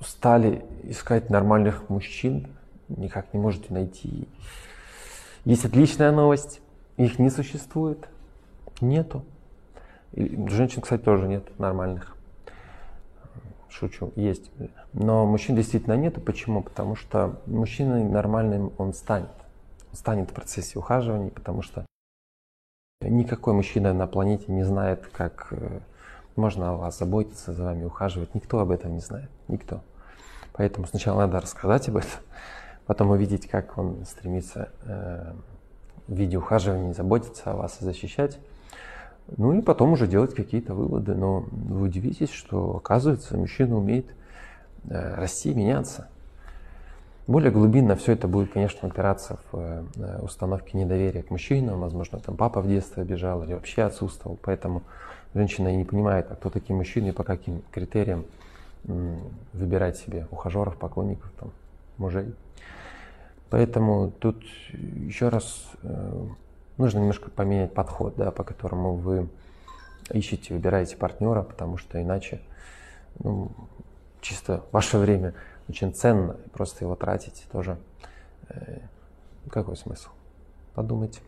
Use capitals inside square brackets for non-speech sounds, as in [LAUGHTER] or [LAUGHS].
устали искать нормальных мужчин, никак не можете найти. Есть отличная новость, их не существует, нету. И женщин, кстати, тоже нет нормальных. Шучу, есть. Но мужчин действительно нету. Почему? Потому что мужчина нормальным он станет. Он станет в процессе ухаживания, потому что никакой мужчина на планете не знает, как э, можно о вас заботиться, за вами ухаживать. Никто об этом не знает. Никто. Поэтому сначала надо рассказать об этом, [LAUGHS] потом увидеть, как он стремится э, в виде ухаживания заботиться о вас и защищать. Ну и потом уже делать какие-то выводы. Но вы удивитесь, что оказывается мужчина умеет э, расти, меняться. Более глубинно все это будет, конечно, опираться в э, установке недоверия к мужчинам. Возможно, там папа в детстве обижал или вообще отсутствовал. Поэтому женщина и не понимает, а кто такие мужчины и по каким критериям выбирать себе ухажеров, поклонников, там, мужей. Поэтому тут еще раз э, нужно немножко поменять подход, да, по которому вы ищете, выбираете партнера, потому что иначе ну, чисто ваше время очень ценно, просто его тратить тоже. Э, какой смысл? Подумайте.